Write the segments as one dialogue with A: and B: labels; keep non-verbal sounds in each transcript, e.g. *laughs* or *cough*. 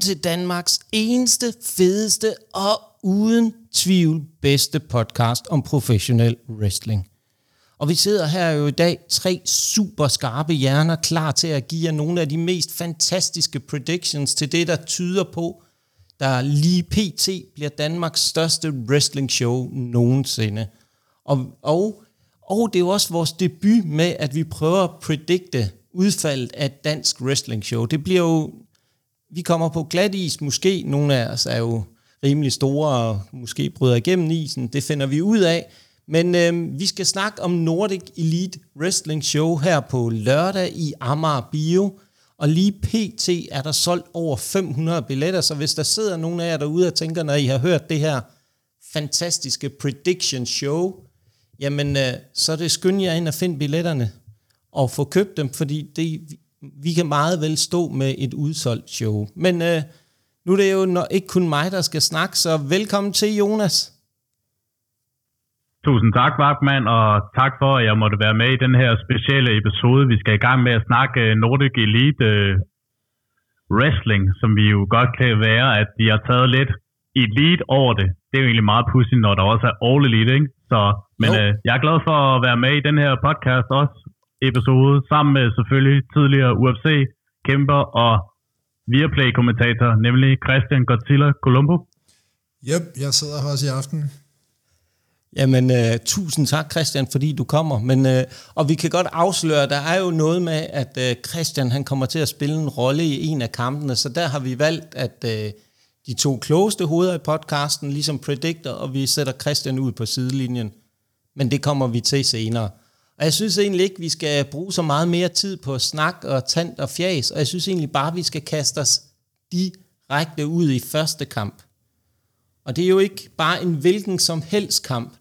A: Til Danmarks eneste, fedeste og uden tvivl bedste podcast om professionel wrestling. Og vi sidder her jo i dag, tre super skarpe hjerner, klar til at give jer nogle af de mest fantastiske predictions til det, der tyder på, der lige pt. bliver Danmarks største wrestling show nogensinde. Og, og, og det er jo også vores debut med, at vi prøver at predikte udfaldet af dansk wrestling show. Det bliver jo, vi kommer på glat is, måske nogle af os er jo rimelig store og måske bryder igennem isen, det finder vi ud af. Men øh, vi skal snakke om Nordic Elite Wrestling Show her på lørdag i Amager Bio. Og lige pt. er der solgt over 500 billetter, så hvis der sidder nogen af jer derude og tænker, når I har hørt det her fantastiske prediction show, jamen øh, så er det skynd jer ind og finde billetterne og få købt dem, fordi det, vi kan meget vel stå med et udsolgt show. Men øh, nu er det jo ikke kun mig, der skal snakke, så velkommen til Jonas.
B: Tusind tak, Vagtmand, og tak for, at jeg måtte være med i den her specielle episode. Vi skal i gang med at snakke øh, Nordic Elite uh, Wrestling, som vi jo godt kan være, at de har taget lidt elite over det. Det er jo egentlig meget pudsigt, når der også er All Elite, ikke? Så, men uh, jeg er glad for at være med i den her podcast også, episode, sammen med selvfølgelig tidligere UFC kæmper og Viaplay-kommentator, nemlig Christian Godzilla Colombo.
C: Yep, jeg sidder her også i aften.
A: Jamen, uh, tusind tak, Christian, fordi du kommer. Men, uh, og vi kan godt afsløre, der er jo noget med, at uh, Christian han kommer til at spille en rolle i en af kampene, så der har vi valgt, at uh, de to klogeste hoveder i podcasten ligesom predictor, og vi sætter Christian ud på sidelinjen. Men det kommer vi til senere. Og jeg synes egentlig ikke, vi skal bruge så meget mere tid på snak og tand og fjas, og jeg synes egentlig bare, vi skal kaste os direkte ud i første kamp. Og det er jo ikke bare en hvilken som helst kamp.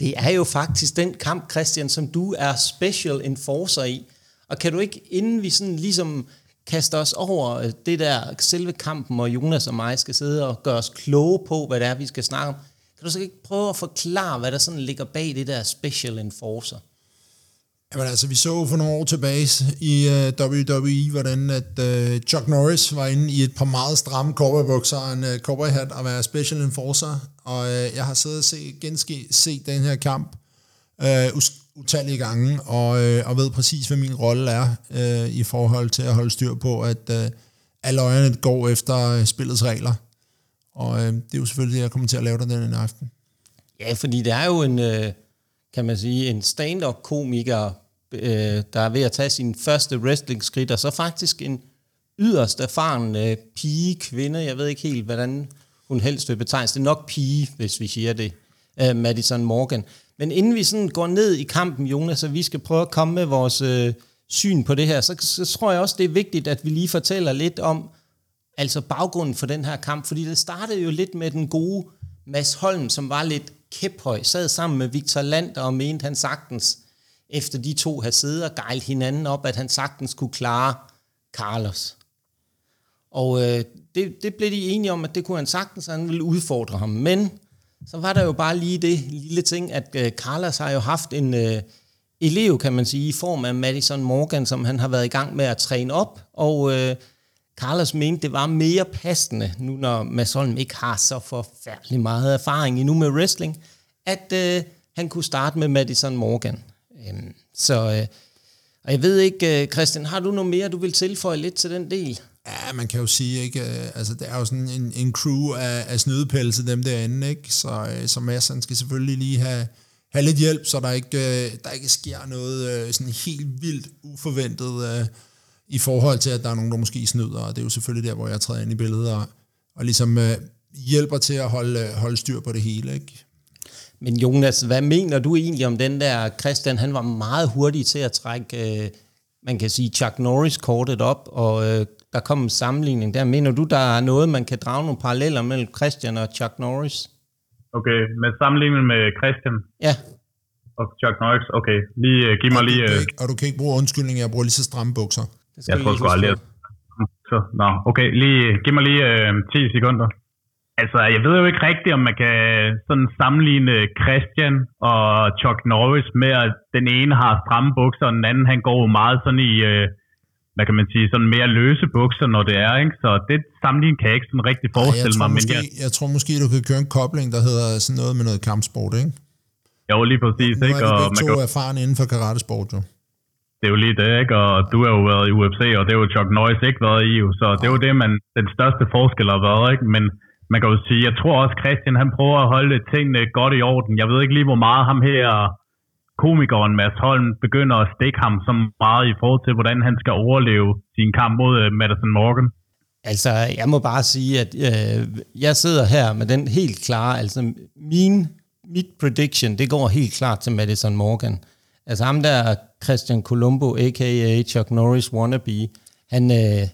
A: Det er jo faktisk den kamp, Christian, som du er special enforcer i. Og kan du ikke, inden vi sådan ligesom kaster os over øh, det der selve kampen, og Jonas og mig skal sidde og gøre os kloge på, hvad det er, vi skal snakke om, kan du så ikke prøve at forklare, hvad der sådan ligger bag det der special enforcer?
C: Jamen altså, vi så for nogle år tilbage i øh, uh, WWE, hvordan at uh, Chuck Norris var inde i et par meget stramme cowboybukser og en uh, cowboyhat og være special enforcer. Og uh, jeg har siddet og se, genske, set den her kamp uh, utallige gange, og, uh, og ved præcis, hvad min rolle er uh, i forhold til at holde styr på, at uh, alle øjnene går efter spillets regler. Og uh, det er jo selvfølgelig det, jeg kommer til at lave dig den aften.
A: Ja, fordi det er jo en... Uh kan man sige, en stand-up-komiker, øh, der er ved at tage sin første wrestling-skridt, og så faktisk en yderst erfaren øh, pige, kvinde, jeg ved ikke helt, hvordan hun helst vil betegnes, det er nok pige, hvis vi siger det, øh, Madison Morgan. Men inden vi sådan går ned i kampen, Jonas, så vi skal prøve at komme med vores øh, syn på det her, så, så tror jeg også, det er vigtigt, at vi lige fortæller lidt om, altså baggrunden for den her kamp, fordi det startede jo lidt med den gode Mads Holm, som var lidt kæphøj, sad sammen med Victor Land og mente han sagtens efter de to havde siddet og gejlt hinanden op, at han sagtens kunne klare Carlos. Og øh, det, det blev de enige om, at det kunne han sagtens, han ville udfordre ham. Men så var der jo bare lige det lille ting, at øh, Carlos har jo haft en øh, elev, kan man sige, i form af Madison Morgan, som han har været i gang med at træne op, og øh, Carlos mente, det var mere passende, nu når Mads ikke har så forfærdelig meget erfaring endnu med wrestling, at øh, han kunne starte med Madison Morgan. Øhm, så, øh, og jeg ved ikke, øh, Christian, har du noget mere, du vil tilføje lidt til den del?
C: Ja, man kan jo sige, ikke, øh, altså det er jo sådan en, en crew af, af snydepelse, dem derinde, ikke? Så, øh, så Mads, skal selvfølgelig lige have, have lidt hjælp, så der ikke, der ikke sker noget sådan helt vildt uforventet i forhold til, at der er nogen, der måske snyder, og det er jo selvfølgelig der, hvor jeg træder ind i billedet og, og ligesom hjælper til at holde, holde styr på det hele, ikke?
A: Men Jonas, hvad mener du egentlig om den der, Christian, han var meget hurtig til at trække, øh, man kan sige, Chuck Norris-kortet op, og øh, der kom en sammenligning der. Mener du, der er noget, man kan drage nogle paralleller mellem Christian og Chuck Norris?
B: Okay, med sammenligning med Christian?
A: Ja.
B: Og Chuck Norris, okay. Lige, uh, giv mig lige...
C: Uh... Ikke, og du kan ikke bruge undskyldning, jeg bruger lige så stramme bukser.
B: Jeg tror sgu aldrig, så, nå, okay, lige, giv mig lige uh, 10 sekunder. Altså, jeg ved jo ikke rigtigt, om man kan sådan sammenligne Christian og Chuck Norris med, at den ene har stramme bukser, og den anden han går jo meget sådan i, øh, hvad kan man sige, sådan mere løse bukser, når det er, ikke? Så det sammenligning kan jeg ikke sådan rigtig forestille
C: Ej, jeg
B: mig.
C: Måske,
B: men
C: jeg... jeg tror måske, du kan køre en kobling, der hedder sådan noget med noget kampsport, ikke?
B: Jo, lige præcis,
C: nu
B: ikke?
C: Nu er vi
B: og
C: begge to kan... erfaren inden for karatesport, jo.
B: Det er jo lige det, ikke? Og du har jo været i UFC, og det er jo Chuck Norris ikke været i, så det er jo det, man, den største forskel har været, ikke? Men man kan jo sige, jeg tror også, Christian, han prøver at holde tingene godt i orden. Jeg ved ikke lige, hvor meget ham her, komikeren Mads Holm, begynder at stikke ham så meget i forhold til, hvordan han skal overleve sin kamp mod uh, Madison Morgan.
A: Altså, jeg må bare sige, at øh, jeg sidder her med den helt klare, altså min, mit prediction, det går helt klart til Madison Morgan. Altså ham der, Christian Colombo, a.k.a. Chuck Norris wannabe, han, øh,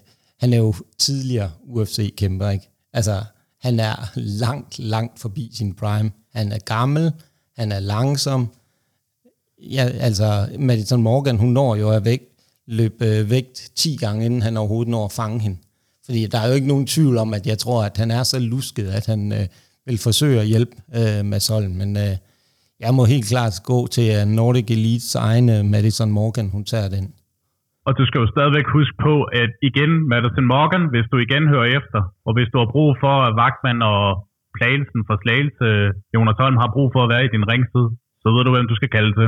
A: han er jo tidligere UFC-kæmper, ikke? Altså, han er langt, langt forbi sin prime. Han er gammel, han er langsom. Ja, altså, Madison Morgan, hun når jo at væk, løbe øh, vægt 10 gange, inden han overhovedet når at fange hende. Fordi der er jo ikke nogen tvivl om, at jeg tror, at han er så lusket, at han øh, vil forsøge at hjælpe øh, Mads Men øh, jeg må helt klart gå til øh, Nordic Elites egne Madison Morgan, hun tager den.
B: Og du skal jo stadigvæk huske på, at igen, Madison Morgan, hvis du igen hører efter, og hvis du har brug for, at Vagtmand og Plagelsen for Slagelse, Jonas Holm har brug for at være i din ringstid, så ved du, hvem du skal kalde til.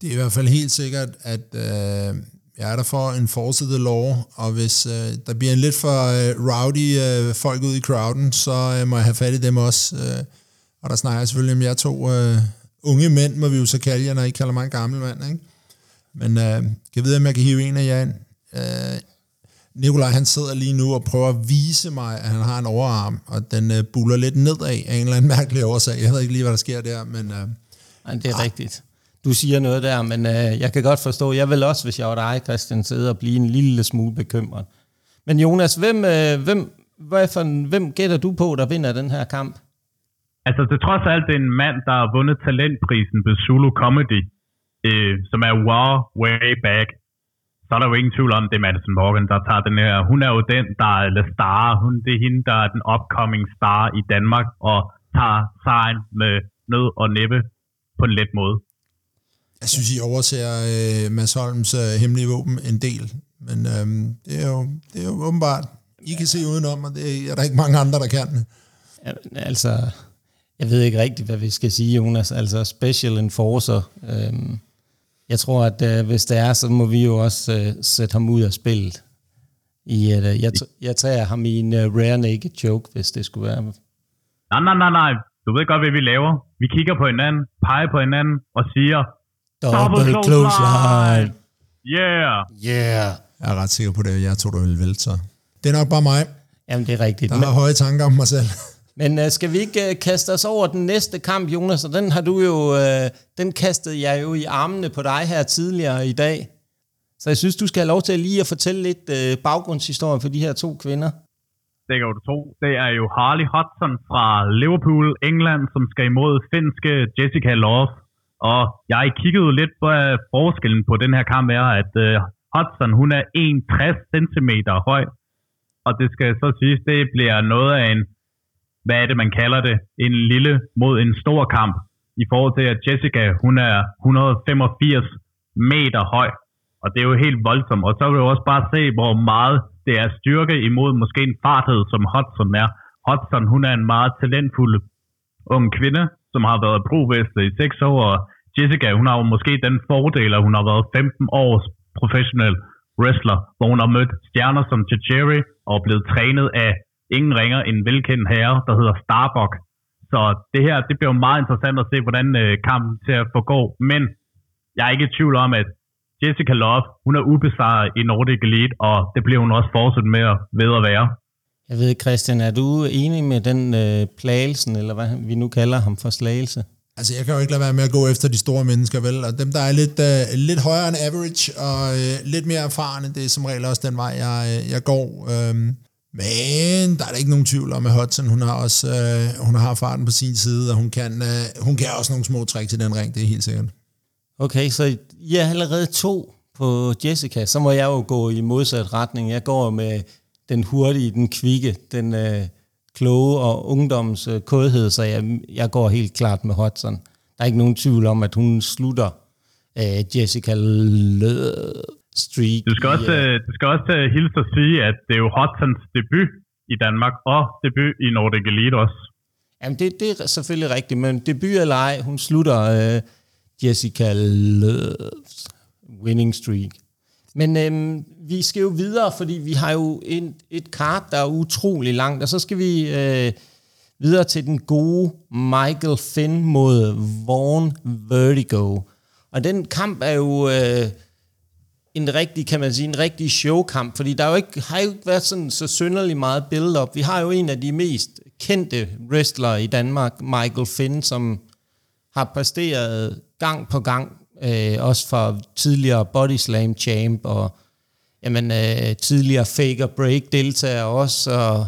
C: Det er i hvert fald helt sikkert, at øh, jeg er der for en forsidet lov, og hvis øh, der bliver en lidt for øh, rowdy øh, folk ud i crowden, så øh, må jeg have fat i dem også. Øh, og der snakker jeg selvfølgelig om jer to øh, unge mænd, må vi jo så kalde jer, når I kalder mig en gammel mand, ikke? Men øh, kan vide, om jeg kan hive en af jer ind. Øh, Nikolaj, han sidder lige nu og prøver at vise mig, at han har en overarm, og den øh, buller lidt nedad af en eller anden *laughs* mærkelig årsag. Jeg ved ikke lige, hvad der sker der, men... Øh,
A: Nej, det er ah. rigtigt. Du siger noget der, men øh, jeg kan godt forstå, jeg vil også, hvis jeg var dig, Christian, sidde og blive en lille smule bekymret. Men Jonas, hvem, øh, hvem, hvad for, hvem gætter du på, der vinder den her kamp?
B: Altså, til trods af alt, det er en mand, der har vundet talentprisen ved Zulu Comedy, øh, som er wow, way back. Så er der jo ingen tvivl om, det er Madison Morgan, der tager den her. Hun er jo den, der er eller star. Hun, det er hende, der er den upcoming star i Danmark, og tager sejren med nød og næppe på en let måde.
C: Jeg synes, I overser øh, Mads Holms øh, hemmelige våben en del, men øh, det, er jo, det er jo åbenbart, I kan se udenom, og det er der ikke mange andre, der kan.
A: Ja, altså, jeg ved ikke rigtigt, hvad vi skal sige, Jonas. Altså special enforcer. Øhm, jeg tror, at øh, hvis det er, så må vi jo også øh, sætte ham ud af spillet. I, øh, jeg, jeg tager ham i en uh, rare naked choke, hvis det skulle være.
B: Nej, nej, nej, nej. Du ved godt, hvad vi laver. Vi kigger på hinanden, peger på hinanden og siger...
A: Double, Double close line.
B: Yeah.
A: Yeah.
C: Jeg er ret sikker på det, jeg tror, du vil vælte, så. Det er nok bare mig.
A: Jamen, det er rigtigt.
C: Der har høje tanker om mig selv.
A: Men øh, skal vi ikke øh, kaste os over den næste kamp, Jonas? Og den har du jo, øh, den kastede jeg jo i armene på dig her tidligere i dag. Så jeg synes, du skal have lov til lige at fortælle lidt øh, baggrundshistorie for de her to kvinder.
B: Det kan du tro. Det er jo Harley Hudson fra Liverpool, England, som skal imod finske Jessica Love. Og jeg kiggede lidt på øh, forskellen på den her kamp, er, at øh, Hudson, hun er 61 cm høj. Og det skal så siges, det bliver noget af en hvad er det, man kalder det, en lille mod en stor kamp, i forhold til, at Jessica, hun er 185 meter høj, og det er jo helt voldsomt. Og så vil du også bare se, hvor meget det er styrke imod måske en farthed, som Hudson er. Hudson, hun er en meget talentfuld ung kvinde, som har været provester i 6 år, og Jessica, hun har jo måske den fordel, at hun har været 15 års professionel wrestler, hvor hun har mødt stjerner som Cherry og blevet trænet af ingen ringer en velkendt herre, der hedder Starbuck. Så det her, det bliver meget interessant at se, hvordan øh, kampen til at forgå. Men jeg er ikke i tvivl om, at Jessica Love, hun er ubesejret i Nordic Elite, og det bliver hun også fortsat med at ved at være.
A: Jeg ved, Christian, er du enig med den øh, plagelsen, eller hvad vi nu kalder ham for slagelse?
C: Altså, jeg kan jo ikke lade være med at gå efter de store mennesker, vel? Og dem, der er lidt, uh, lidt højere end average, og uh, lidt mere erfarne, det er som regel også den vej, jeg, jeg går. Um, men der er der ikke nogen tvivl om, at Hudson, hun har også øh, hun har farten på sin side, og hun kan, øh, hun kan også nogle små træk til den ring, det er helt sikkert.
A: Okay, så I er allerede to på Jessica, så må jeg jo gå i modsat retning. Jeg går med den hurtige, den kvikke, den øh, kloge og ungdoms øh, kodhed, så jeg, jeg går helt klart med Hudson. Der er ikke nogen tvivl om, at hun slutter øh, Jessica Lød streak.
B: Du skal, også,
A: øh,
B: uh, du skal også uh, hilse at sige, at det er jo Hodsons debut i Danmark, og debut i Nordic Elite også.
A: Jamen, det, det er selvfølgelig rigtigt, men debut eller ej, hun slutter øh, Jessica Loves winning streak. Men øhm, vi skal jo videre, fordi vi har jo en, et kart, der er utrolig langt, og så skal vi øh, videre til den gode Michael Finn mod Vaughn Vertigo. Og den kamp er jo øh, en rigtig, kan man sige, en rigtig showkamp, fordi der er jo ikke, har jo ikke været sådan så synderlig meget build-up. Vi har jo en af de mest kendte wrestlere i Danmark, Michael Finn, som har præsteret gang på gang, øh, også for tidligere Body Slam champ, og jamen, øh, tidligere Faker Break deltager også, og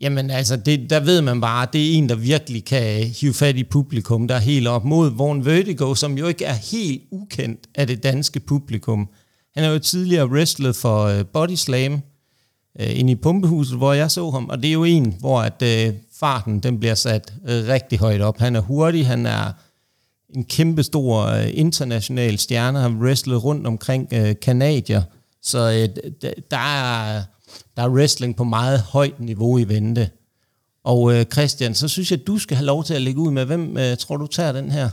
A: Jamen altså, det, der ved man bare, at det er en, der virkelig kan hive fat i publikum, der er helt op mod Vaughn Vertigo, som jo ikke er helt ukendt af det danske publikum. Han er jo tidligere wrestlet for øh, Body Slam øh, inde i pumpehuset, hvor jeg så ham, og det er jo en, hvor at øh, farten den bliver sat uh, rigtig højt op. Han er hurtig, han er en kæmpe stor øh, international stjerne, har wrestlet rundt omkring øh, Kanadier, så øh, der er der er wrestling på meget højt niveau i vente. Og øh, Christian, så synes jeg, at du skal have lov til at lægge ud med, hvem øh, tror du tager den her?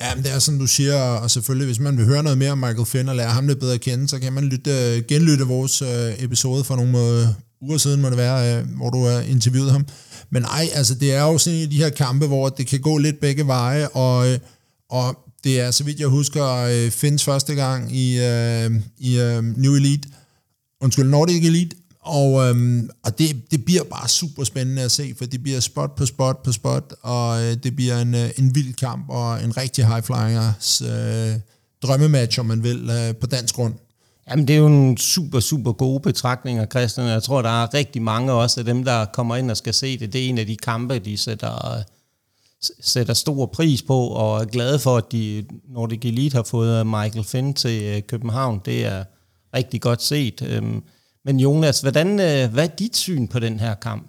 C: Ja, men det er som du siger, og selvfølgelig, hvis man vil høre noget mere om Michael Finn og lære ham lidt bedre at kende, så kan man lytte, øh, genlytte vores øh, episode for nogle øh, uger siden, må det være, øh, hvor du øh, har interviewet ham. Men nej, altså det er jo sådan en af de her kampe, hvor det kan gå lidt begge veje, og, øh, og det er, så vidt jeg husker, øh, Finns første gang i, øh, i øh, New Elite, undskyld, Nordic Elite, og, øhm, og det, det bliver bare super spændende at se, for det bliver spot på spot på spot, og øh, det bliver en, øh, en vild kamp, og en rigtig high flyers øh, drømmematch, om man vil, øh, på dansk grund.
A: Jamen, det er jo en super, super gode betragtninger, Christian. Jeg tror, der er rigtig mange også af dem, der kommer ind og skal se det. Det er en af de kampe, de sætter, sætter stor pris på, og er glade for, at de Nordic Elite har fået Michael Finn til øh, København. Det er rigtig godt set. Øhm, men Jonas, hvordan, øh, hvad er dit syn på den her kamp?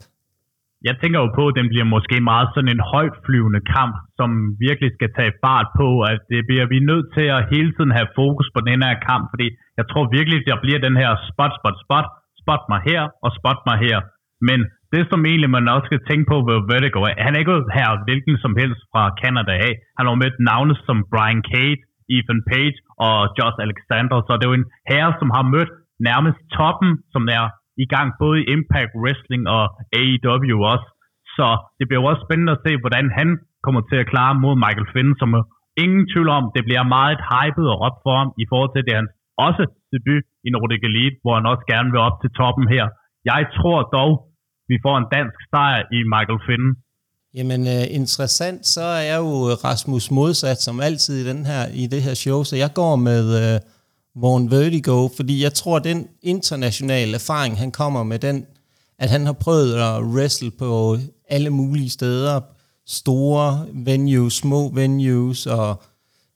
B: Jeg tænker jo på, at den bliver måske meget sådan en højtflyvende kamp, som virkelig skal tage fart på, at det bliver vi nødt til at hele tiden have fokus på den her kamp, fordi jeg tror virkelig, at der bliver den her spot, spot, spot, spot mig her og spot mig her. Men det, som egentlig man også skal tænke på ved Vertigo, han er ikke her hvilken som helst fra Canada af. Han har mødt navne som Brian Cade, Ethan Page og Josh Alexander, så det er jo en herre, som har mødt nærmest toppen, som er i gang både i Impact Wrestling og AEW også. Så det bliver også spændende at se, hvordan han kommer til at klare mod Michael Finn, som er ingen tvivl om, det bliver meget hypet og op for ham i forhold til det hans også debut i Nordic Elite, hvor han også gerne vil op til toppen her. Jeg tror dog, vi får en dansk sejr i Michael Finn.
A: Jamen øh, interessant, så er jeg jo Rasmus modsat som altid i, den her, i det her show, så jeg går med øh, Vaughn Vertigo, fordi jeg tror, at den internationale erfaring, han kommer med, den, at han har prøvet at wrestle på alle mulige steder, store venues, små venues, og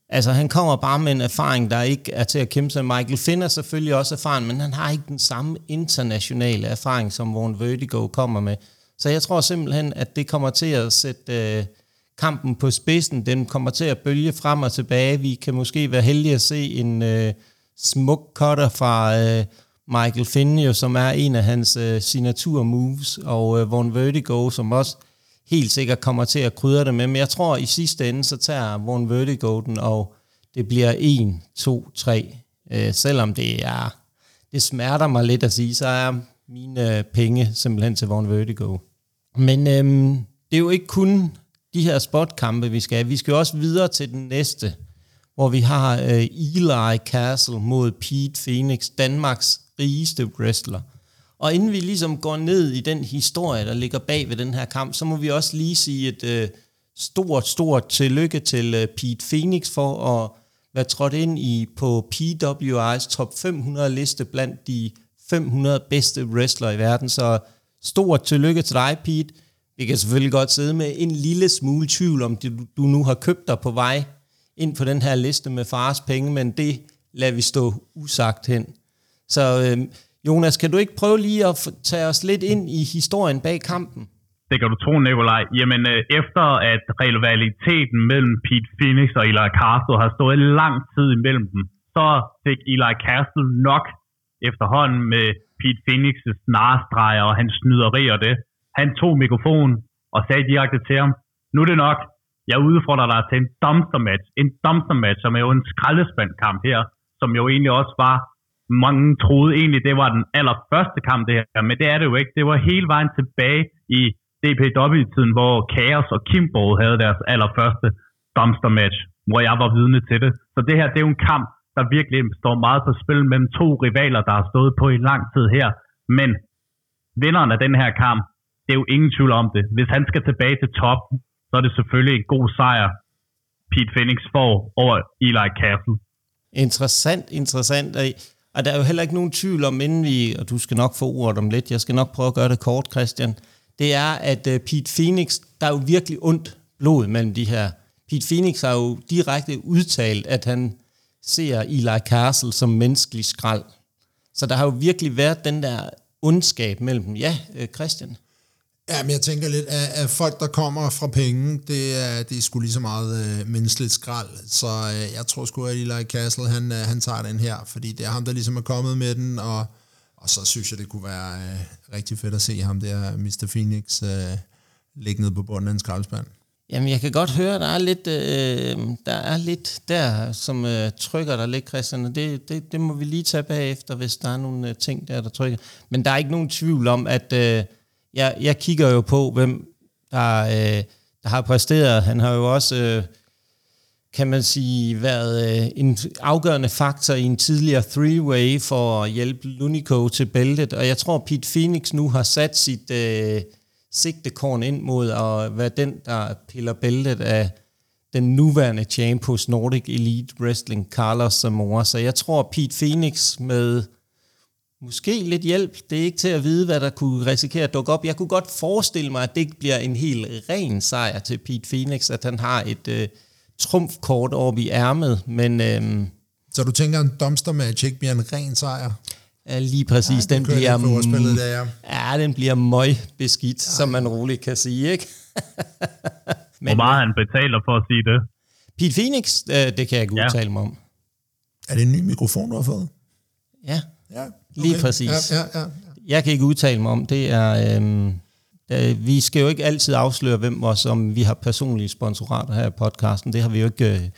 A: altså han kommer bare med en erfaring, der ikke er til at kæmpe sig. Michael finder selvfølgelig også erfaren, men han har ikke den samme internationale erfaring, som Vaughn Vertigo kommer med. Så jeg tror simpelthen, at det kommer til at sætte øh, kampen på spidsen. Den kommer til at bølge frem og tilbage. Vi kan måske være heldige at se en øh, smuk cutter fra øh, Michael Finn, jo, som er en af hans øh, signatur moves, og øh, Von Vertigo, som også helt sikkert kommer til at krydre det med. Men jeg tror, i sidste ende, så tager Von Vertigo den, og det bliver 1, 2, 3. Øh, selvom det er, det smerter mig lidt at sige, så er mine øh, penge simpelthen til Von Vertigo. Men øhm, det er jo ikke kun de her spotkampe, vi skal have. Vi skal også videre til den næste, hvor vi har øh, Eli Castle mod Pete Phoenix, Danmarks rigeste wrestler. Og inden vi ligesom går ned i den historie, der ligger bag ved den her kamp, så må vi også lige sige et øh, stort, stort tillykke til øh, Pete Phoenix for at være trådt ind i på PWI's top 500 liste blandt de 500 bedste wrestlere i verden. Så stort tillykke til dig, Pete. Vi kan selvfølgelig godt sidde med en lille smule tvivl om, du, du nu har købt dig på vej ind på den her liste med fars penge, men det lader vi stå usagt hen. Så øh, Jonas, kan du ikke prøve lige at tage os lidt ind i historien bag kampen?
B: Det kan du tro, Nikolaj. Jamen, øh, efter at rivaliteten mellem Pete Phoenix og Eli Castle har stået lang tid imellem dem, så fik Eli Castle nok efterhånden med Pete Phoenix' narestreger og hans snyderi og det. Han tog mikrofonen og sagde direkte til ham, nu er det nok, jeg udfordrer dig til en dumpster match. En dumpster match, som er jo en skraldespandkamp her, som jo egentlig også var, mange troede egentlig, det var den allerførste kamp det her, men det er det jo ikke. Det var hele vejen tilbage i DPW-tiden, hvor Chaos og Kimbo havde deres allerførste dumpster match, hvor jeg var vidne til det. Så det her, det er jo en kamp, der virkelig står meget på spil mellem to rivaler, der har stået på i lang tid her. Men vinderen af den her kamp, det er jo ingen tvivl om det. Hvis han skal tilbage til top, så er det selvfølgelig en god sejr, Pete Phoenix får over Eli Castle.
A: Interessant, interessant. Og der er jo heller ikke nogen tvivl om, inden vi, og du skal nok få ordet om lidt, jeg skal nok prøve at gøre det kort, Christian, det er, at øh, Pete Phoenix, der er jo virkelig ondt blod mellem de her. Pete Phoenix har jo direkte udtalt, at han ser Eli Castle som menneskelig skrald. Så der har jo virkelig været den der ondskab mellem dem. Ja, øh, Christian?
C: Ja, men jeg tænker lidt, at, at folk, der kommer fra penge, det er, det er sgu lige så meget øh, menneskeligt skrald. Så øh, jeg tror sgu, at Eli Castle, han, øh, han tager den her, fordi det er ham, der ligesom er kommet med den, og, og så synes jeg, det kunne være øh, rigtig fedt at se ham der, Mr. Phoenix, øh, ned på bunden af en skraldespand.
A: Jamen, jeg kan godt høre, der er lidt, øh, der, er lidt der, som øh, trykker dig lidt, Christian, og det, det, det må vi lige tage bagefter, hvis der er nogle øh, ting der, der trykker. Men der er ikke nogen tvivl om, at øh, jeg, jeg kigger jo på, hvem der, øh, der har præsteret. Han har jo også, øh, kan man sige, været øh, en afgørende faktor i en tidligere three-way for at hjælpe Lunico til bæltet, og jeg tror, Pete Phoenix nu har sat sit... Øh, sigtekorn ind mod at være den, der piller bæltet af den nuværende champ hos Nordic Elite Wrestling, Carlos Zamora. Så jeg tror, Pete Phoenix med måske lidt hjælp, det er ikke til at vide, hvad der kunne risikere at dukke op. Jeg kunne godt forestille mig, at det ikke bliver en helt ren sejr til Pete Phoenix, at han har et øh, trumfkort over i ærmet, men... Øh,
C: så du tænker, en dumpster match ikke bliver en ren sejr?
A: Ja, lige præcis. Ja, den bliver,
C: spillet der, ja.
A: ja, den bliver møg beskidt, ja. som man roligt kan sige, ikke? *laughs*
B: Men, Hvor meget han betaler for at sige det?
A: Pete Phoenix, øh, det kan jeg ikke ja. udtale mig om.
C: Er det en ny mikrofon, du har fået?
A: Ja,
C: ja okay.
A: lige præcis.
C: Ja, ja, ja, ja.
A: Jeg kan ikke udtale mig om, det er... Øhm, øh, vi skal jo ikke altid afsløre, hvem os, om vi har personlige sponsorater her i podcasten. Det har vi jo ikke... Øh,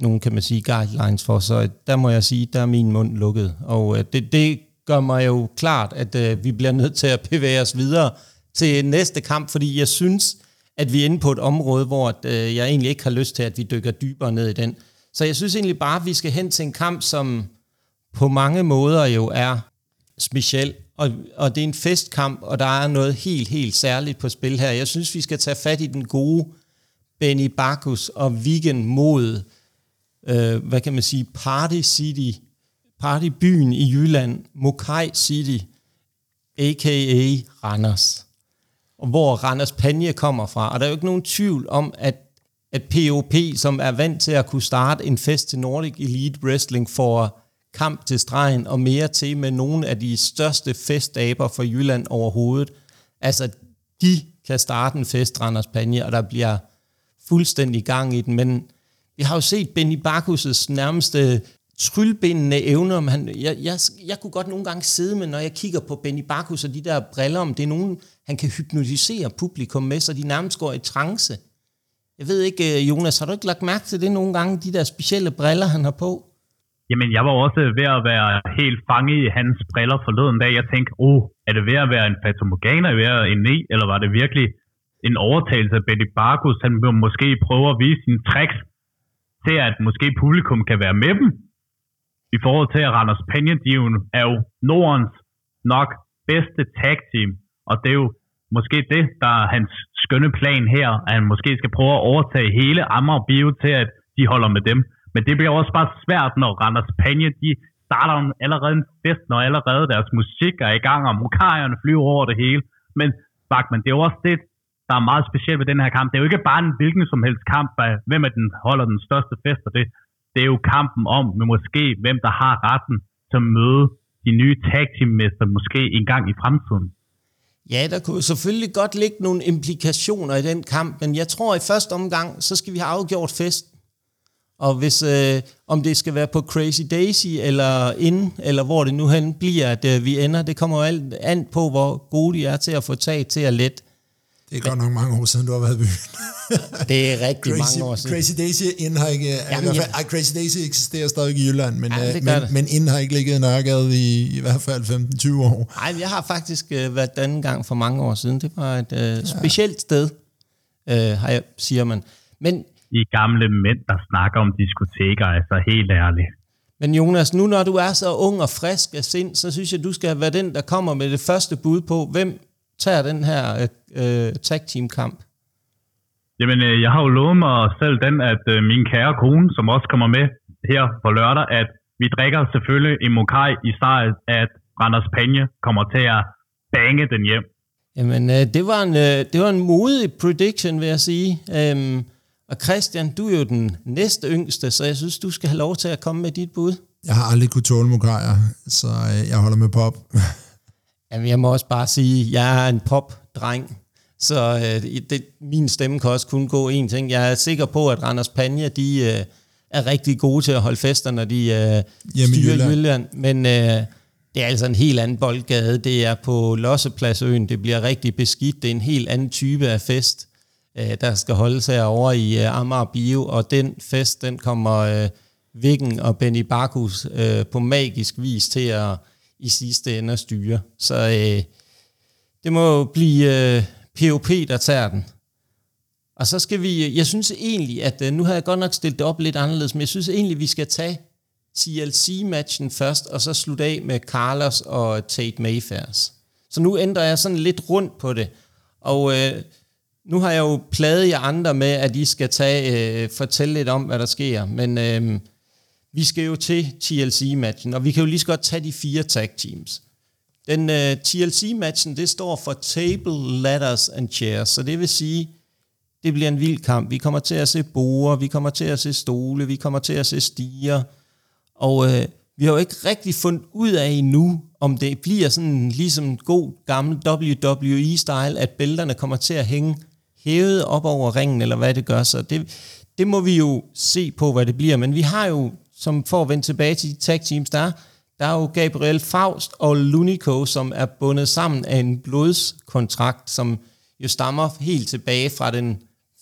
A: nogle, kan man sige, guidelines for, så der må jeg sige, der er min mund lukket. Og øh, det, det gør mig jo klart, at øh, vi bliver nødt til at bevæge os videre til næste kamp, fordi jeg synes, at vi er inde på et område, hvor øh, jeg egentlig ikke har lyst til, at vi dykker dybere ned i den. Så jeg synes egentlig bare, at vi skal hen til en kamp, som på mange måder jo er speciel, og, og det er en festkamp, og der er noget helt, helt særligt på spil her. Jeg synes, vi skal tage fat i den gode Benny Bacchus og Vigen mod øh, hvad kan man sige, Party City, partybyen i Jylland, Mokai City, a.k.a. Randers. Og hvor Randers Panje kommer fra. Og der er jo ikke nogen tvivl om, at, at POP, som er vant til at kunne starte en fest til Nordic Elite Wrestling, får kamp til stregen og mere til med nogle af de største festaber for Jylland overhovedet. Altså, de kan starte en fest, Randers Panje, og der bliver fuldstændig gang i den, men vi har jo set Benny Bacchus' nærmeste tryllbindende evner. Om han, jeg, jeg, jeg kunne godt nogle gange sidde med, når jeg kigger på Benny Bacchus og de der briller, om det er nogen, han kan hypnotisere publikum med, så de nærmest går i trance. Jeg ved ikke, øh, Jonas, har du ikke lagt mærke til det nogle gange, de der specielle briller, han har på?
B: Jamen, jeg var også ved at være helt fanget i hans briller forleden dag. Jeg tænkte, oh, er det ved at være en fatomorgana, ved at en ne, eller var det virkelig en overtagelse af Betty Barkus? Han vil måske prøve at vise sine tricks til, at måske publikum kan være med dem. I forhold til, at Randers Penjendivn er jo Nordens nok bedste tag team, og det er jo måske det, der er hans skønne plan her, at han måske skal prøve at overtage hele Amager Bio til, at de holder med dem. Men det bliver også bare svært, når Randers Panje, de starter allerede en fest, når allerede deres musik er i gang, og mokajerne flyver over det hele. Men Bachmann, det er jo også det, der er meget specielt ved den her kamp. Det er jo ikke bare en hvilken som helst kamp, hvem er den holder den største fest, og det, det er jo kampen om, men måske hvem der har retten til at møde de nye tag team måske en gang i fremtiden.
A: Ja, der kunne selvfølgelig godt ligge nogle implikationer i den kamp, men jeg tror i første omgang, så skal vi have afgjort fest. Og hvis, øh, om det skal være på Crazy Daisy, eller ind, eller hvor det nu hen bliver, at øh, vi ender, det kommer jo alt an på, hvor gode de er til at få tag til at let.
C: Det er godt nok mange år siden, du har været i byen. *laughs*
A: det er rigtig
C: Crazy,
A: mange år siden.
C: Crazy Daisy ind har ikke...
A: Jamen,
C: Jamen,
A: ja.
C: ej, Crazy Daisy eksisterer stadig i Jylland, men,
A: Jamen,
C: øh, men,
A: det.
C: men ind har ikke ligget i Nørregade i, i hvert fald 15-20 år.
A: Nej, jeg har faktisk øh, været den gang for mange år siden. Det var et øh, specielt sted, øh, har jeg, siger man. Men,
B: I gamle mænd, der snakker om diskoteker, altså helt ærligt.
A: men Jonas, nu når du er så ung og frisk af sind, så synes jeg, du skal være den, der kommer med det første bud på, hvem tager den her øh, tag team kamp.
B: Jamen, øh, jeg har jo lovet mig selv den, at øh, min kære kone, som også kommer med her på lørdag, at vi drikker selvfølgelig en mokai i sejr, at Randers Panje kommer til at bange den hjem.
A: Jamen, øh, det, var en, øh, det var en modig prediction, vil jeg sige. Øhm, og Christian, du er jo den næste yngste, så jeg synes, du skal have lov til at komme med dit bud.
C: Jeg har aldrig kunne tåle mokajer, så øh, jeg holder med pop. *laughs*
A: Jamen, jeg må også bare sige, at jeg er en popdreng, så øh, det, min stemme kan også kun gå en ting. Jeg er sikker på, at Randers Panja, de øh, er rigtig gode til at holde fester, når de øh,
C: Hjemme
A: styrer
C: Jylland.
A: Jylland. Men øh, det er altså en helt anden boldgade. Det er på Lossepladsøen. Det bliver rigtig beskidt. Det er en helt anden type af fest, øh, der skal holdes herovre i øh, Amager Bio. Og den fest, den kommer øh, Viggen og Benny Barkus øh, på magisk vis til at i sidste ende at styre. Så øh, det må jo blive øh, POP, der tager den. Og så skal vi, jeg synes egentlig, at øh, nu har jeg godt nok stillet det op lidt anderledes, men jeg synes egentlig, vi skal tage TLC-matchen først, og så slutte af med Carlos og Tate Mayfairs. Så nu ændrer jeg sådan lidt rundt på det. Og øh, nu har jeg jo pladet jer andre med, at I skal tage, øh, fortælle lidt om, hvad der sker. Men øh, vi skal jo til TLC-matchen, og vi kan jo lige så godt tage de fire tag teams. Den øh, TLC-matchen, det står for Table, Ladders and Chairs, så det vil sige, det bliver en vild kamp. Vi kommer til at se borer, vi kommer til at se stole, vi kommer til at se stiger, og øh, vi har jo ikke rigtig fundet ud af endnu, om det bliver sådan ligesom god gammel WWE-style, at bælterne kommer til at hænge hævet op over ringen, eller hvad det gør. Så det, det må vi jo se på, hvad det bliver. Men vi har jo, som for at vende tilbage til de tag teams, der er, der er jo Gabriel Faust og Lunico, som er bundet sammen af en blodskontrakt, som jo stammer helt tilbage fra den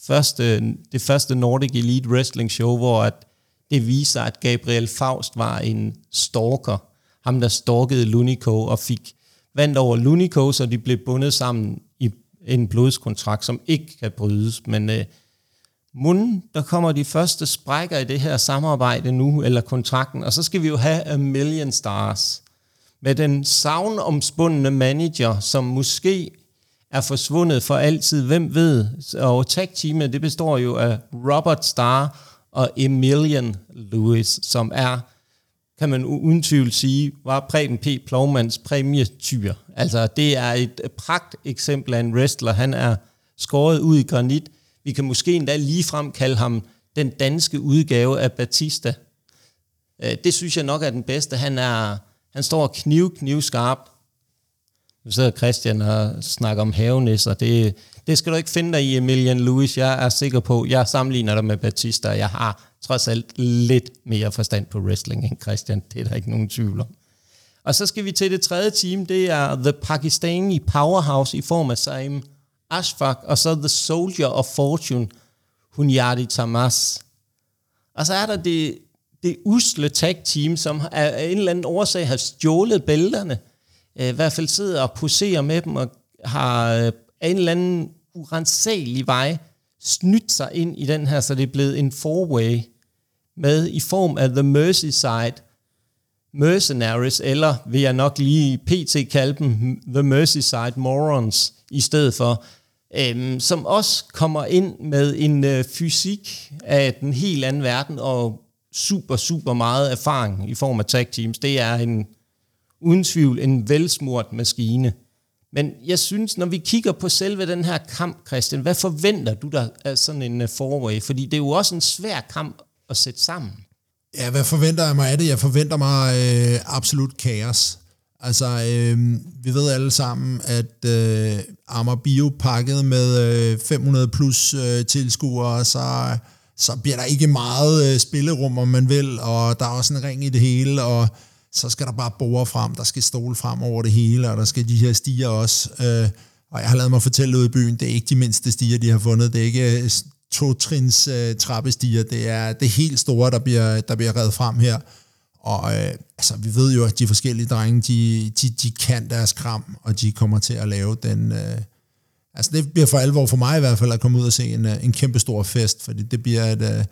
A: første, det første Nordic Elite Wrestling Show, hvor at det viser, at Gabriel Faust var en stalker. Ham, der stalkede Lunico og fik vandt over Lunico, så de blev bundet sammen en blodskontrakt, som ikke kan brydes. Men øh, munden, der kommer de første sprækker i det her samarbejde nu, eller kontrakten, og så skal vi jo have A Million Stars. Med den savnomspundne manager, som måske er forsvundet for altid, hvem ved? Og tag-teamet, det består jo af Robert Starr og Emilian Lewis, som er, kan man uden tvivl sige, var Preben P. Plovmans præmietyr. Altså, det er et pragt eksempel af en wrestler. Han er skåret ud i granit. Vi kan måske endda ligefrem kalde ham den danske udgave af Batista. Øh, det synes jeg nok er den bedste. Han, er, han står kniv, kniv skarp. Nu sidder Christian og snakker om havenisser. Det, det skal du ikke finde dig i, Emilian Lewis. Jeg er sikker på, jeg sammenligner dig med Batista. Jeg har trods alt lidt mere forstand på wrestling end Christian. Det er der ikke nogen tvivl om. Og så skal vi til det tredje team. Det er The Pakistani Powerhouse i form af Saim Ashfaq, og så The Soldier of Fortune, Hunyadi Tamas. Og så er der det, det usle tag-team, som af en eller anden årsag har stjålet bælterne. Øh, I hvert fald sidder og poserer med dem, og har øh, af en eller anden urensagelig vej snydt sig ind i den her, så det er blevet en four-way med i form af The Mercy Side Mercenaries, eller vil jeg nok lige pt. kalde dem The Side Morons i stedet for, øhm, som også kommer ind med en øh, fysik af den helt anden verden, og super, super meget erfaring i form af tag teams. Det er en, uden tvivl en velsmurt maskine. Men jeg synes, når vi kigger på selve den her kamp, Christian, hvad forventer du der af sådan en øh, uh, forway? Fordi det er jo også en svær kamp at sætte sammen.
C: Ja, hvad forventer jeg mig af det? Jeg forventer mig øh, absolut kaos. Altså, øh, vi ved alle sammen, at øh, Amager Bio pakket med øh, 500 plus øh, tilskuere, så så bliver der ikke meget øh, spillerum, om man vil, og der er også en ring i det hele, og så skal der bare bore frem, der skal stole frem over det hele, og der skal de her stiger også. Øh, og jeg har lavet mig fortælle ud i byen, det er ikke de mindste stiger, de har fundet. Det er ikke øh, to-trins øh, trappestiger. Det er det helt store, der bliver, der bliver reddet frem her. Og øh, altså, vi ved jo, at de forskellige drenge, de, de, de kan deres kram, og de kommer til at lave den... Øh, altså, det bliver for alvor for mig i hvert fald at komme ud og se en, øh, en kæmpe stor fest, fordi det bliver et... Øh,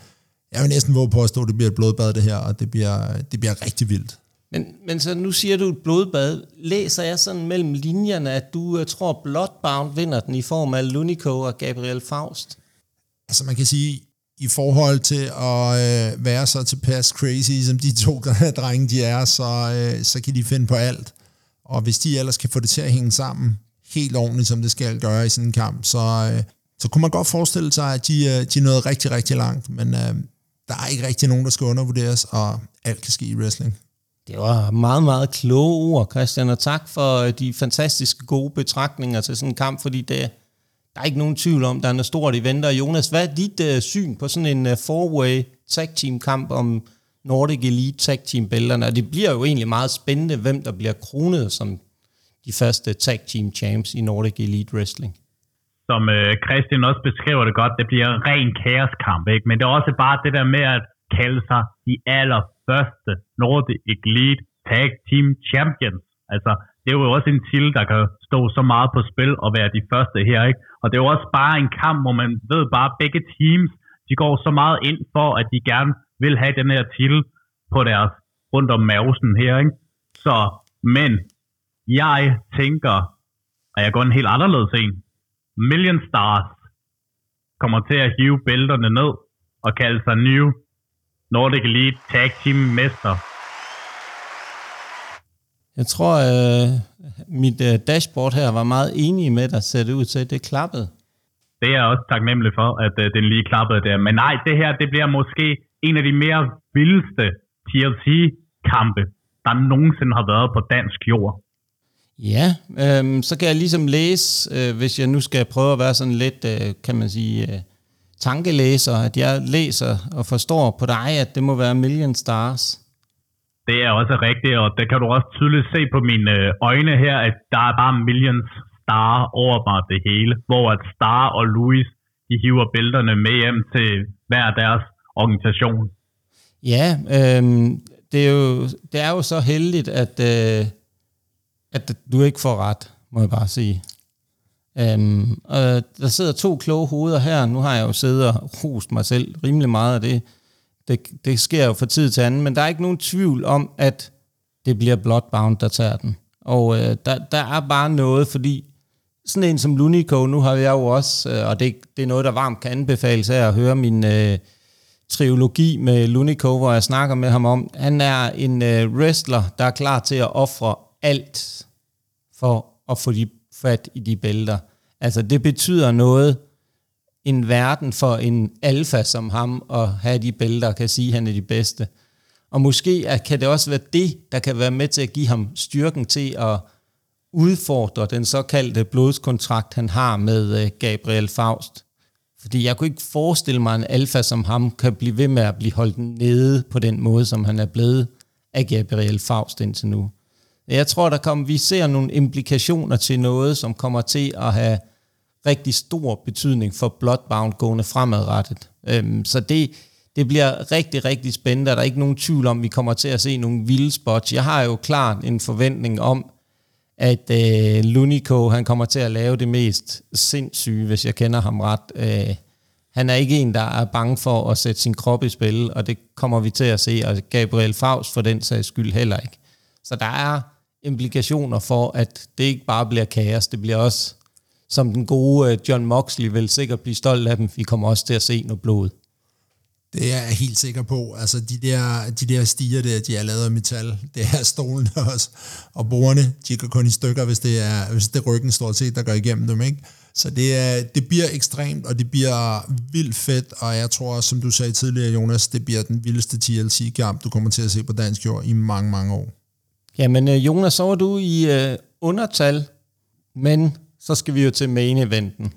C: jeg vil næsten våge på at stå, det bliver et blodbad det her, og det bliver, det bliver rigtig vildt.
A: Men, men så nu siger du et blodbad. Læser jeg sådan mellem linjerne, at du uh, tror, Bloodbound vinder den i form af Lunico og Gabriel Faust?
C: Altså man kan sige, i forhold til at øh, være så tilpas crazy, som de to *laughs* drenge de er, så, øh, så kan de finde på alt. Og hvis de ellers kan få det til at hænge sammen helt ordentligt, som det skal gøre i sådan en kamp, så, øh, så kunne man godt forestille sig, at de, øh, de nåede rigtig, rigtig langt. Men øh, der er ikke rigtig nogen, der skal undervurderes, og alt kan ske i wrestling.
A: Det var meget, meget kloge ord, Christian, og tak for øh, de fantastiske gode betragtninger til sådan en kamp, fordi det, der er ikke nogen tvivl om, der er noget stort i venter. Jonas, hvad er dit uh, syn på sådan en uh, four-way tag team kamp om Nordic Elite tag team bælterne? Og det bliver jo egentlig meget spændende, hvem der bliver kronet som de første tag team champs i Nordic Elite Wrestling.
B: Som uh, Christian også beskriver det godt, det bliver en ren kaoskamp, ikke? men det er også bare det der med at kalde sig de allerførste Nordic Elite Tag Team Champions. Altså, det er jo også en til, der kan stå så meget på spil og være de første her, ikke? Og det er jo også bare en kamp, hvor man ved bare, at begge teams, de går så meget ind for, at de gerne vil have den her titel på deres rundt om mavsen her, ikke? Så, men jeg tænker, at jeg går en helt anderledes en. Million Stars kommer til at hive bælterne ned og kalde sig New Nordic Elite Tag Team Mester.
A: Jeg tror, øh, mit øh, dashboard her var meget enig med dig, ser det ud til, at det klappede.
B: Det er jeg også taknemmelig for, at øh, den lige klappede der. Men nej, det her det bliver måske en af de mere vildeste TLC-kampe, der nogensinde har været på dansk jord.
A: Ja, øh, så kan jeg ligesom læse, øh, hvis jeg nu skal prøve at være sådan lidt, øh, kan man sige, øh, tankelæser, at jeg læser og forstår på dig, at det må være Million Stars.
B: Det er også rigtigt, og det kan du også tydeligt se på mine øh, øjne her, at der er bare Millions Star over mig det hele, hvor at Star og Louis, de hiver bælterne med hjem til hver deres organisation.
A: Ja, øh, det, er jo, det er jo så heldigt, at, øh, at du ikke får ret, må jeg bare sige. Øhm, og der sidder to kloge hoveder her. Nu har jeg jo siddet og rost mig selv rimelig meget af det det. Det sker jo fra tid til anden, men der er ikke nogen tvivl om, at det bliver Bloodbound, der tager den. Og øh, der, der er bare noget, fordi sådan en som Lunico, nu har jeg jo også, øh, og det, det er noget, der varmt kan anbefales af at høre min øh, trilogi med Lunico, hvor jeg snakker med ham om, han er en øh, wrestler, der er klar til at ofre alt for at få de fat i de bælter. Altså det betyder noget, en verden for en alfa som ham, at have de bælter, kan sige, at han er de bedste. Og måske kan det også være det, der kan være med til at give ham styrken til at udfordre den såkaldte blodskontrakt, han har med øh, Gabriel Faust. Fordi jeg kunne ikke forestille mig, at en alfa som ham kan blive ved med at blive holdt nede på den måde, som han er blevet af Gabriel Faust indtil nu. Jeg tror, der kommer, vi ser nogle implikationer til noget, som kommer til at have rigtig stor betydning for Bloodbound gående fremadrettet. Øhm, så det, det bliver rigtig, rigtig spændende. Der er ikke nogen tvivl om, at vi kommer til at se nogle vilde spots. Jeg har jo klart en forventning om, at øh, Lunico, han kommer til at lave det mest sindssyge, hvis jeg kender ham ret. Øh, han er ikke en, der er bange for at sætte sin krop i spil, og det kommer vi til at se, og Gabriel Faust for den sags skyld heller ikke. Så der er implikationer for, at det ikke bare bliver kaos, det bliver også, som den gode øh, John Moxley vil sikkert blive stolt af dem, vi kommer også til at se noget blod.
C: Det er jeg helt sikker på. Altså, de der, de der stiger der, de er lavet af metal. Det er stolene også. Og bordene, de går kun i stykker, hvis det er, hvis det er ryggen stort set, der går igennem dem, ikke? Så det, er, det bliver ekstremt, og det bliver vildt fedt, og jeg tror, som du sagde tidligere, Jonas, det bliver den vildeste TLC-kamp, du kommer til at se på dansk jord i mange, mange år.
A: Jamen øh, Jonas, så var du i øh, undertal, men så skal vi jo til main eventen.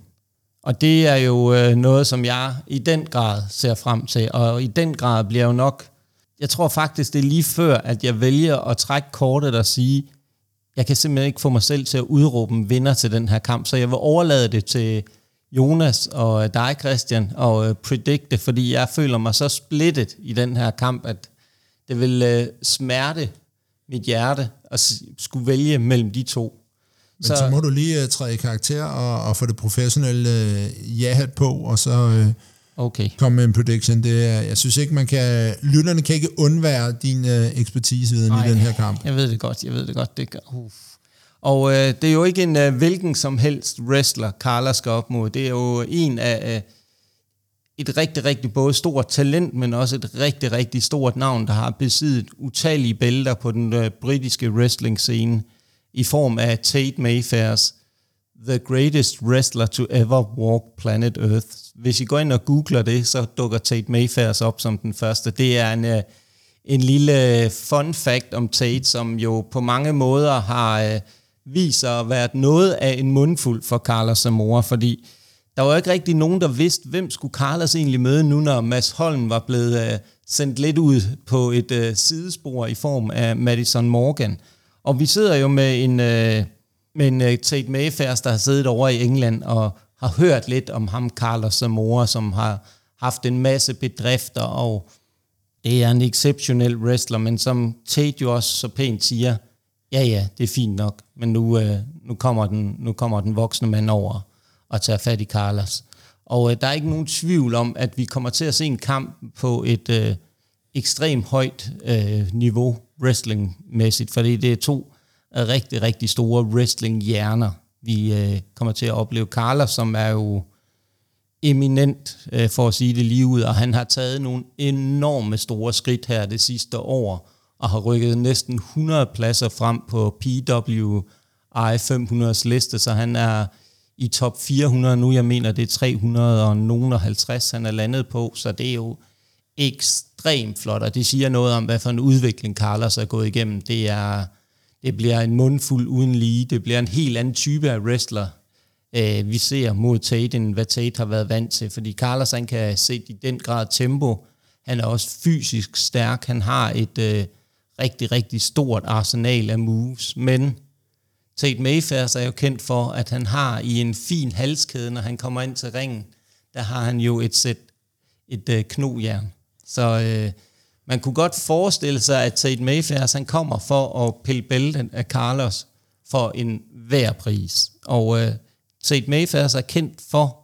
A: Og det er jo øh, noget, som jeg i den grad ser frem til, og i den grad bliver jo nok, jeg tror faktisk, det er lige før, at jeg vælger at trække kortet og sige, jeg kan simpelthen ikke få mig selv til at udråbe en vinder til den her kamp, så jeg vil overlade det til Jonas og øh, dig, Christian, og øh, predikte, fordi jeg føler mig så splittet i den her kamp, at det vil øh, smerte mit hjerte at skulle vælge mellem de to.
C: Men så, så må du lige uh, træde i karakter og, og få det professionelle uh, ja-hat på, og så uh, okay. komme med en prediction. Det er, jeg synes ikke, man kan... Lytterne kan ikke undvære din uh, ekspertiseviden i den her kamp.
A: Jeg ved det godt, jeg ved det godt. Det gør, uh. Og uh, det er jo ikke en uh, hvilken som helst wrestler, Carla skal op mod. Det er jo en af... Uh, et rigtig, rigtig både stort talent, men også et rigtig, rigtig stort navn, der har besiddet utallige bælter på den uh, britiske wrestling-scene i form af Tate Mayfairs The Greatest Wrestler to Ever Walk Planet Earth. Hvis I går ind og googler det, så dukker Tate Mayfairs op som den første. Det er en, øh, en lille fun fact om Tate, som jo på mange måder har viser vist sig at være noget af en mundfuld for Carlos Zamora, fordi der var ikke rigtig nogen, der vidste, hvem skulle Carlos egentlig møde nu, når Mads Holm var blevet uh, sendt lidt ud på et uh, sidespor i form af Madison Morgan. Og vi sidder jo med en, øh, med en øh, Tate Mayfair, der har siddet over i England og har hørt lidt om ham, Carlos Zamora, som har haft en masse bedrifter, og det er en exceptionel wrestler, men som Tate jo også så pænt siger, ja ja, det er fint nok, men nu, øh, nu, kommer, den, nu kommer den voksne mand over og tager fat i Carlos. Og øh, der er ikke nogen tvivl om, at vi kommer til at se en kamp på et øh, ekstremt højt øh, niveau wrestlingmæssigt, fordi det er to rigtig, rigtig store wrestling-hjerner, vi øh, kommer til at opleve. Carlos, som er jo eminent, øh, for at sige det lige ud, og han har taget nogle enorme store skridt her det sidste år, og har rykket næsten 100 pladser frem på PWI 500's liste, så han er i top 400 nu. Jeg mener, det er 350, han er landet på, så det er jo ekstremt flot, og det siger noget om, hvad for en udvikling Carlos er gået igennem. Det, er, det bliver en mundfuld uden lige. Det bliver en helt anden type af wrestler, øh, vi ser mod Tate, end hvad Tate har været vant til. Fordi Carlos, han kan se i den grad tempo. Han er også fysisk stærk. Han har et øh, rigtig, rigtig stort arsenal af moves, men Tate Mayfair er jo kendt for, at han har i en fin halskæde, når han kommer ind til ringen, der har han jo et sæt et øh, knojern. Så øh, man kunne godt forestille sig, at Tate Mayfair han kommer for at pille bælten af Carlos for en hver pris. Og øh, Tate Mayfair er kendt for,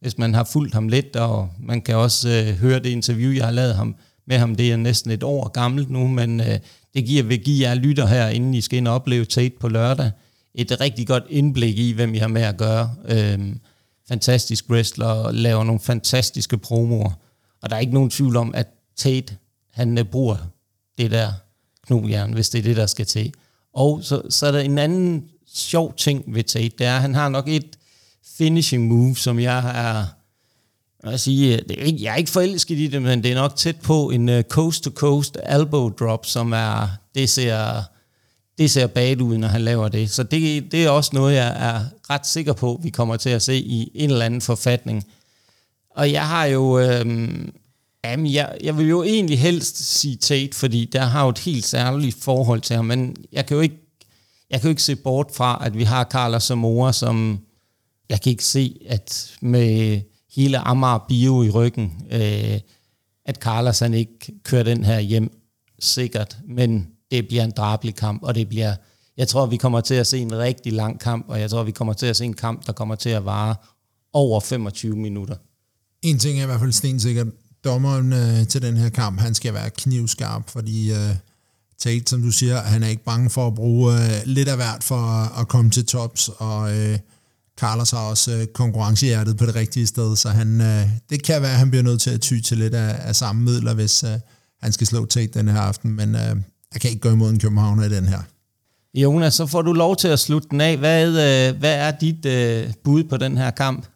A: hvis man har fulgt ham lidt, og man kan også øh, høre det interview, jeg har lavet ham med ham, det er næsten et år gammelt nu, men øh, det giver, vil give jer lytter her, inden I skal ind og opleve Tate på lørdag, et rigtig godt indblik i, hvem I har med at gøre. Øh, fantastisk wrestler, laver nogle fantastiske promoer. Og der er ikke nogen tvivl om, at Tate, han øh, bruger det der knogjern, hvis det er det, der skal til. Og så, så er der en anden sjov ting ved Tate, det er, at han har nok et finishing move, som jeg er, jeg, sige, øh, det er ikke, jeg er ikke forelsket i det, men det er nok tæt på en uh, coast-to-coast elbow drop, som er, det ser det ser bad ud, når han laver det. Så det, det er også noget, jeg er ret sikker på, vi kommer til at se i en eller anden forfatning. Og jeg har jo... Øh, jamen, jeg, jeg vil jo egentlig helst sige Tate, fordi der har jo et helt særligt forhold til ham, men jeg kan jo ikke, jeg kan jo ikke se bort fra, at vi har Carlos Samora, som jeg kan ikke se, at med hele Amager Bio i ryggen, øh, at Carlos han ikke kører den her hjem sikkert, men det bliver en drabelig kamp, og det bliver, jeg tror, vi kommer til at se en rigtig lang kamp, og jeg tror, vi kommer til at se en kamp, der kommer til at vare over 25 minutter.
C: En ting er i hvert fald stensikkert, dommeren øh, til den her kamp, han skal være knivskarp, fordi øh, Tate, som du siger, han er ikke bange for at bruge øh, lidt af hvert for at, at komme til tops, og øh, Carlos har også øh, konkurrencehjertet på det rigtige sted, så han, øh, det kan være, at han bliver nødt til at ty til lidt af, af samme midler, hvis øh, han skal slå Tate den her aften, men øh, jeg kan ikke gå imod en Københavner i den her.
A: Jonas, så får du lov til at slutte den af. Hvad, øh, hvad er dit øh, bud på den her kamp?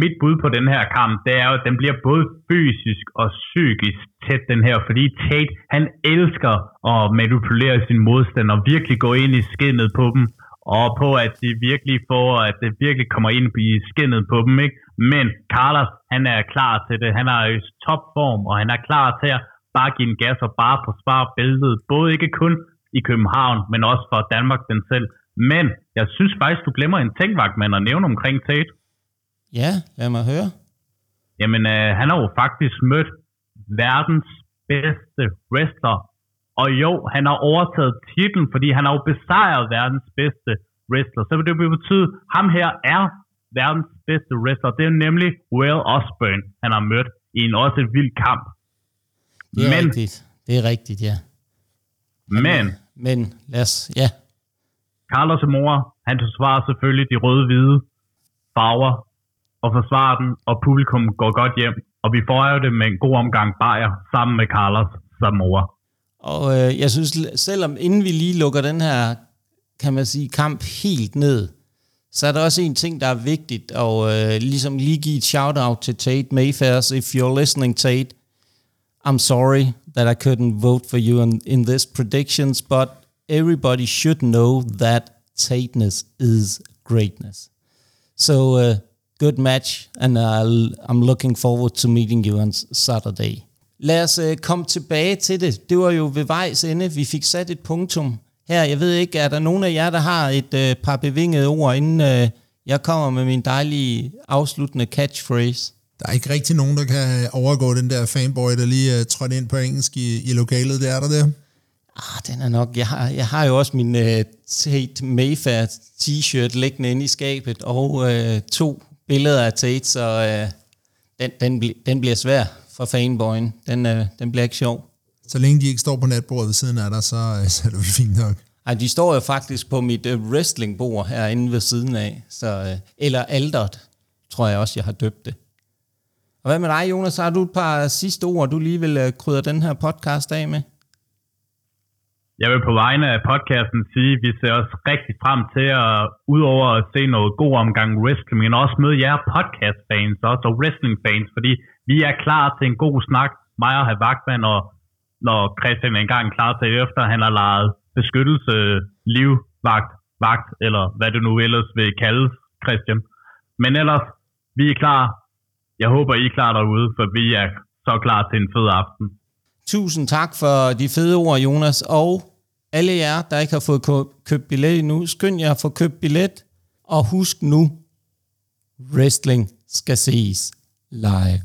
B: Mit bud på den her kamp, det er at den bliver både fysisk og psykisk tæt, den her, fordi Tate, han elsker at manipulere sin modstander, virkelig gå ind i skinnet på dem, og på, at de virkelig får, at det virkelig kommer ind i skinnet på dem, ikke? Men Carlos, han er klar til det. Han er i topform, og han er klar til at bare give en gas og bare forsvare bæltet. Både ikke kun i København, men også for Danmark den selv. Men jeg synes faktisk, du glemmer en ting, man at nævne omkring Tate.
A: Ja, lad mig høre.
B: Jamen, øh, han har jo faktisk mødt verdens bedste wrestler. Og jo, han har overtaget titlen, fordi han har jo besejret verdens bedste wrestler. Så vil det betyde, at ham her er verdens bedste wrestler. Det er nemlig Will Osborne, han har mødt i en også et vild kamp.
A: Det er men, rigtigt. Det er rigtigt, ja.
B: Men,
A: men lad os, ja.
B: Carlos mor, han forsvarer selvfølgelig de røde-hvide farver og forsvarer den, og publikum går godt hjem. Og vi får jo det med en god omgang bajer sammen med Carlos Zamora.
A: Og øh, jeg synes, selvom inden vi lige lukker den her, kan man sige, kamp helt ned, så er der også en ting, der er vigtigt, og øh, ligesom lige give et shout-out til Tate Mayfairs. If you're listening, Tate, I'm sorry that I couldn't vote for you in, in this predictions, but everybody should know that Tateness is greatness. So, uh, good match, and I'll, I'm looking forward to meeting you on Saturday. Lad os uh, komme tilbage til det. Det var jo ved vejs ende. Vi fik sat et punktum her. Jeg ved ikke, er der nogen af jer, der har et uh, par bevingede ord, inden uh, jeg kommer med min dejlige afsluttende catchphrase?
C: Der er ikke rigtig nogen, der kan overgå den der fanboy, der lige uh, trådte ind på engelsk i, i lokalet. Det er der der?
A: Ah, den er nok... Jeg har, jeg har jo også min uh, Tate Mayfair t-shirt liggende inde i skabet, og uh, to billeder af Tate, så uh, den, den, den bliver svær for fanboyen. Den, uh, den bliver ikke sjov.
C: Så længe de ikke står på natbordet ved siden af dig, så, så er det fint nok.
A: Ej, de står jo faktisk på mit uh, wrestlingbord herinde ved siden af. Så, uh, eller aldert, tror jeg også, jeg har døbt det. Og hvad med dig, Jonas? Har du et par sidste ord, du lige vil uh, krydre den her podcast af med?
B: Jeg vil på vegne af podcasten sige, at vi ser også rigtig frem til at, udover at se noget god omgang wrestling, men også møde jer podcast-fans, også wrestling-fans, fordi vi er klar til en god snak, mig og Herr Vagtmann, og når Christian engang er klar til efter, han har lejet beskyttelse, livvagt, vagt, eller hvad det nu ellers vil kalde Christian. Men ellers, vi er klar. Jeg håber, I er klar derude, for vi er så klar til en fed aften.
A: Tusind tak for de fede ord, Jonas. Og alle jer, der ikke har fået købt billet endnu, skynd jer at få købt billet. Og husk nu, wrestling skal ses live.